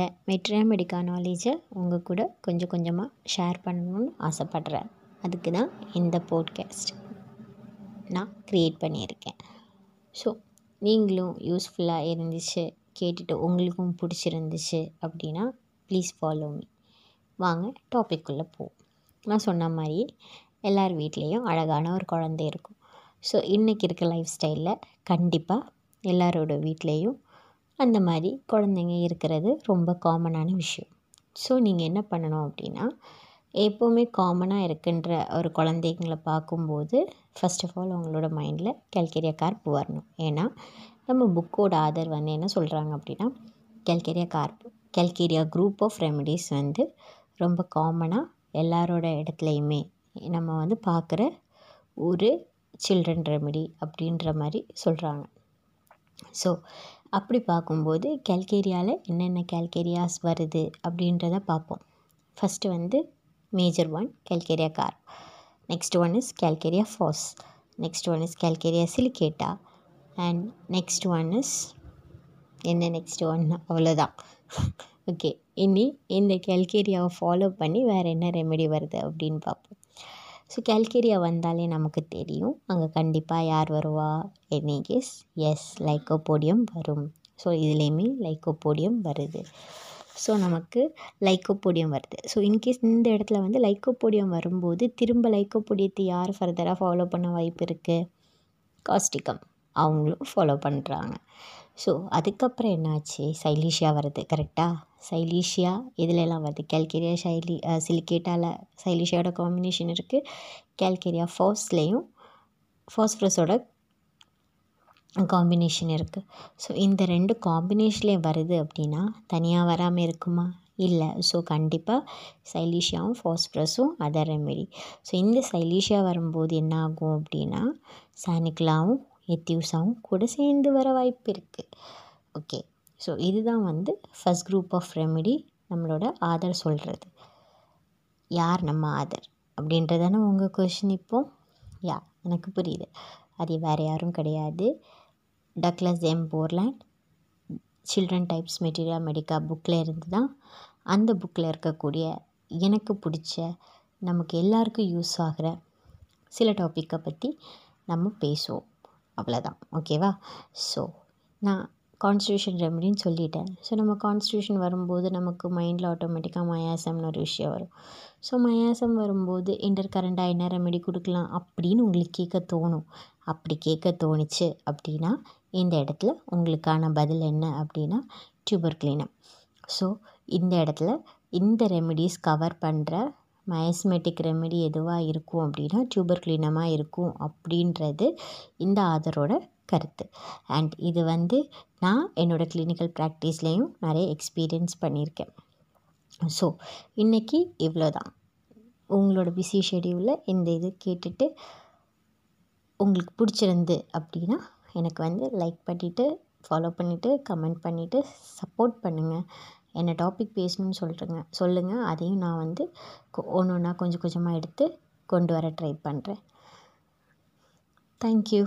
என்னோடய மெட்ரியாமெடிக்கா நாலேஜை உங்கள் கூட கொஞ்சம் கொஞ்சமாக ஷேர் பண்ணணும்னு ஆசைப்பட்றேன். அதுக்கு தான் இந்த போட்காஸ்ட் நான் க்ரியேட் பண்ணியிருக்கேன். ஸோ நீங்களும் யூஸ்ஃபுல்லாக இருந்துச்சு கேட்டுட்டு உங்களுக்கும் பிடிச்சிருந்துச்சு அப்படின்னா ப்ளீஸ் ஃபாலோ மீ வாங்க டாபிக்குள்ளே போவோம். நான் சொன்ன மாதிரி எல்லார் வீட்லேயும் அழகான ஒரு குழந்தை இருக்கும். ஸோ இன்றைக்கி இருக்க லைஃப் ஸ்டைலில் கண்டிப்பாக எல்லாரோட வீட்லேயும் அந்த மாதிரி குழந்தைங்க இருக்கிறது ரொம்ப காமனான விஷயம். ஸோ நீங்கள் என்ன பண்ணணும் அப்படின்னா எப்போவுமே காமனாக இருக்குன்ற ஒரு குழந்தைங்களை பார்க்கும்போது ஃபஸ்ட் ஆஃப் ஆல் அவங்களோட மைண்டில் கேல்கேரியா கார்ப் வரணும். ஏன்னா நம்ம புக்கோட ஆதர் வந்து என்ன சொல்கிறாங்க அப்படின்னா calcarea carb calcarea group of remedies வந்து ரொம்ப காமனாக எல்லாரோட இடத்துலையுமே நம்ம வந்து பார்க்குற ஒரு சில்ட்ரன் ரெமெடி அப்படின்ற மாதிரி சொல்கிறாங்க ஸோ அப்படி பார்க்கும்போது கேல்கேரியாவில் என்னென்ன கேல்கேரியாஸ் வருது அப்படின்றத பார்ப்போம். ஃபஸ்ட்டு வந்து major one calcarea carb next one is calcarea phos next one is calcarea silicata and next one is என்ன நெக்ஸ்ட் ஒன் அவ்வளோதான் ஓகே இனி இந்த கேல்கேரியாவை ஃபாலோ பண்ணி வேறு என்ன ரெமெடி வருது அப்படின்னு பார்ப்போம். ஸோ கேல்கேரியா வந்தாலே நமக்கு தெரியும். அங்கே கண்டிப்பாக யார் வருவா? எனி கேஸ் எஸ் லைக்கோபோடியம் வரும். ஸோ இதுலேயுமே லைக்கோபோடியம் வருது. ஸோ நமக்கு லைக்கோபோடியம் வருது. ஸோ இன்கேஸ் இந்த இடத்துல வந்து லைக்கோபோடியம் வரும்போது திரும்ப லைக்கோபோடியத்தை யார் ஃபர்தராக ஃபாலோ பண்ண வாய்ப்பு இருக்குது காஸ்டிகம் அவங்களும் ஃபாலோ பண்ணுறாங்க ஸோ அதுக்கப்புறம் என்னாச்சு? சைலீஷியா வருது கரெக்டாக சைலீஷியா? இதுலலாம் வருது? கேல்கேரியா சைலி சிலிகேட்டால் சைலீஷியாவோட காம்பினேஷன் இருக்குது கேல்கேரியா ஃபாஸ்லேயும் ஃபாஸ்ஃபரஸோட காம்பினேஷன் இருக்குது ஸோ இந்த ரெண்டு காம்பினேஷன்லேயும் வருது அப்படின்னா தனியாக வராமல் இருக்குமா? இல்லை. ஸோ கண்டிப்பாக சைலீஷியாவும் ஃபாஸ்பரஸும் அதர் ரெமெடி ஸோ இந்த சைலீஷியா வரும்போது என்ன ஆகும் அப்படின்னா சானிக்லாவும் எத்தியூஸாவும் கூட சேர்ந்து வர வாய்ப்பு இருக்குது ஓகே. ஸோ இதுதான் வந்து ஃபஸ்ட் குரூப் ஆஃப் ரெமெடி நம்மளோட ஆதர் சொல்கிறது யார் நம்ம ஆதர்? அப்படின்றதானே உங்கள் கொஷின் இப்போது யா எனக்கு புரியுது. அது வேறு யாரும் கிடையாது. Douglas M Borland. Children types materia medica புக்கில் இருந்து தான் அந்த புக்கில் இருக்கக்கூடிய எனக்கு பிடிச்ச நமக்கு எல்லாருக்கும் யூஸ் ஆகிற சில டாப்பிக்கை பற்றி நம்ம பேசுவோம். அவ்வளோதான் ஓகேவா ஸோ நான் கான்ஸ்டியூஷன் ரெமடின்னு சொல்லிட்டேன். ஸோ நம்ம கான்ஸ்டியூஷன் வரும்போது நமக்கு மைண்டில் ஆட்டோமேட்டிக்காக மயாசம்னு ஒரு விஷயம் வரும். ஸோ மயாசம் வரும்போது இன்டர் கரண்டாக என்ன ரெமெடி கொடுக்கலாம் அப்படின்னு உங்களுக்கு கேட்க தோணும். அப்படி கேட்க தோணுச்சு அப்படின்னா இந்த இடத்துல உங்களுக்கான பதில் என்ன அப்படின்னா டியூபர் கிளீனம் ஸோ இந்த இடத்துல இந்த ரெமெடிஸ் கவர் பண்ணுற மயஸ்மெட்டிக் ரெமெடி எதுவாக இருக்கும் அப்படின்னா டியூபர் கிளீனமாக இருக்கும் அப்படின்றது இந்த ஆதரோட கருத்து. அண்ட் இது வந்து நான் என்னோடய கிளினிக்கல் ப்ராக்டிஸ்லேயும் நிறைய எக்ஸ்பீரியன்ஸ் பண்ணியிருக்கேன். ஸோ இன்றைக்கி இவ்வளோ தான் உங்களோட பிஸி ஷெடியூலில் இந்த இது கேட்டுட்டு உங்களுக்கு பிடிச்சிருந்து அப்படின்னா எனக்கு வந்து லைக் பண்ணிவிட்டு ஃபாலோ பண்ணிவிட்டு கமெண்ட் பண்ணிவிட்டு சப்போர்ட் பண்ணுங்கள் என்ன டாபிக் பேசணும்னு சொல்கிறேங்க சொல்லுங்கள் அதையும் நான் வந்து ஒன்று ஒன்றா கொஞ்சம் கொஞ்சமாக எடுத்து கொண்டு வர ட்ரை பண்ணுறேன் தேங்க்யூ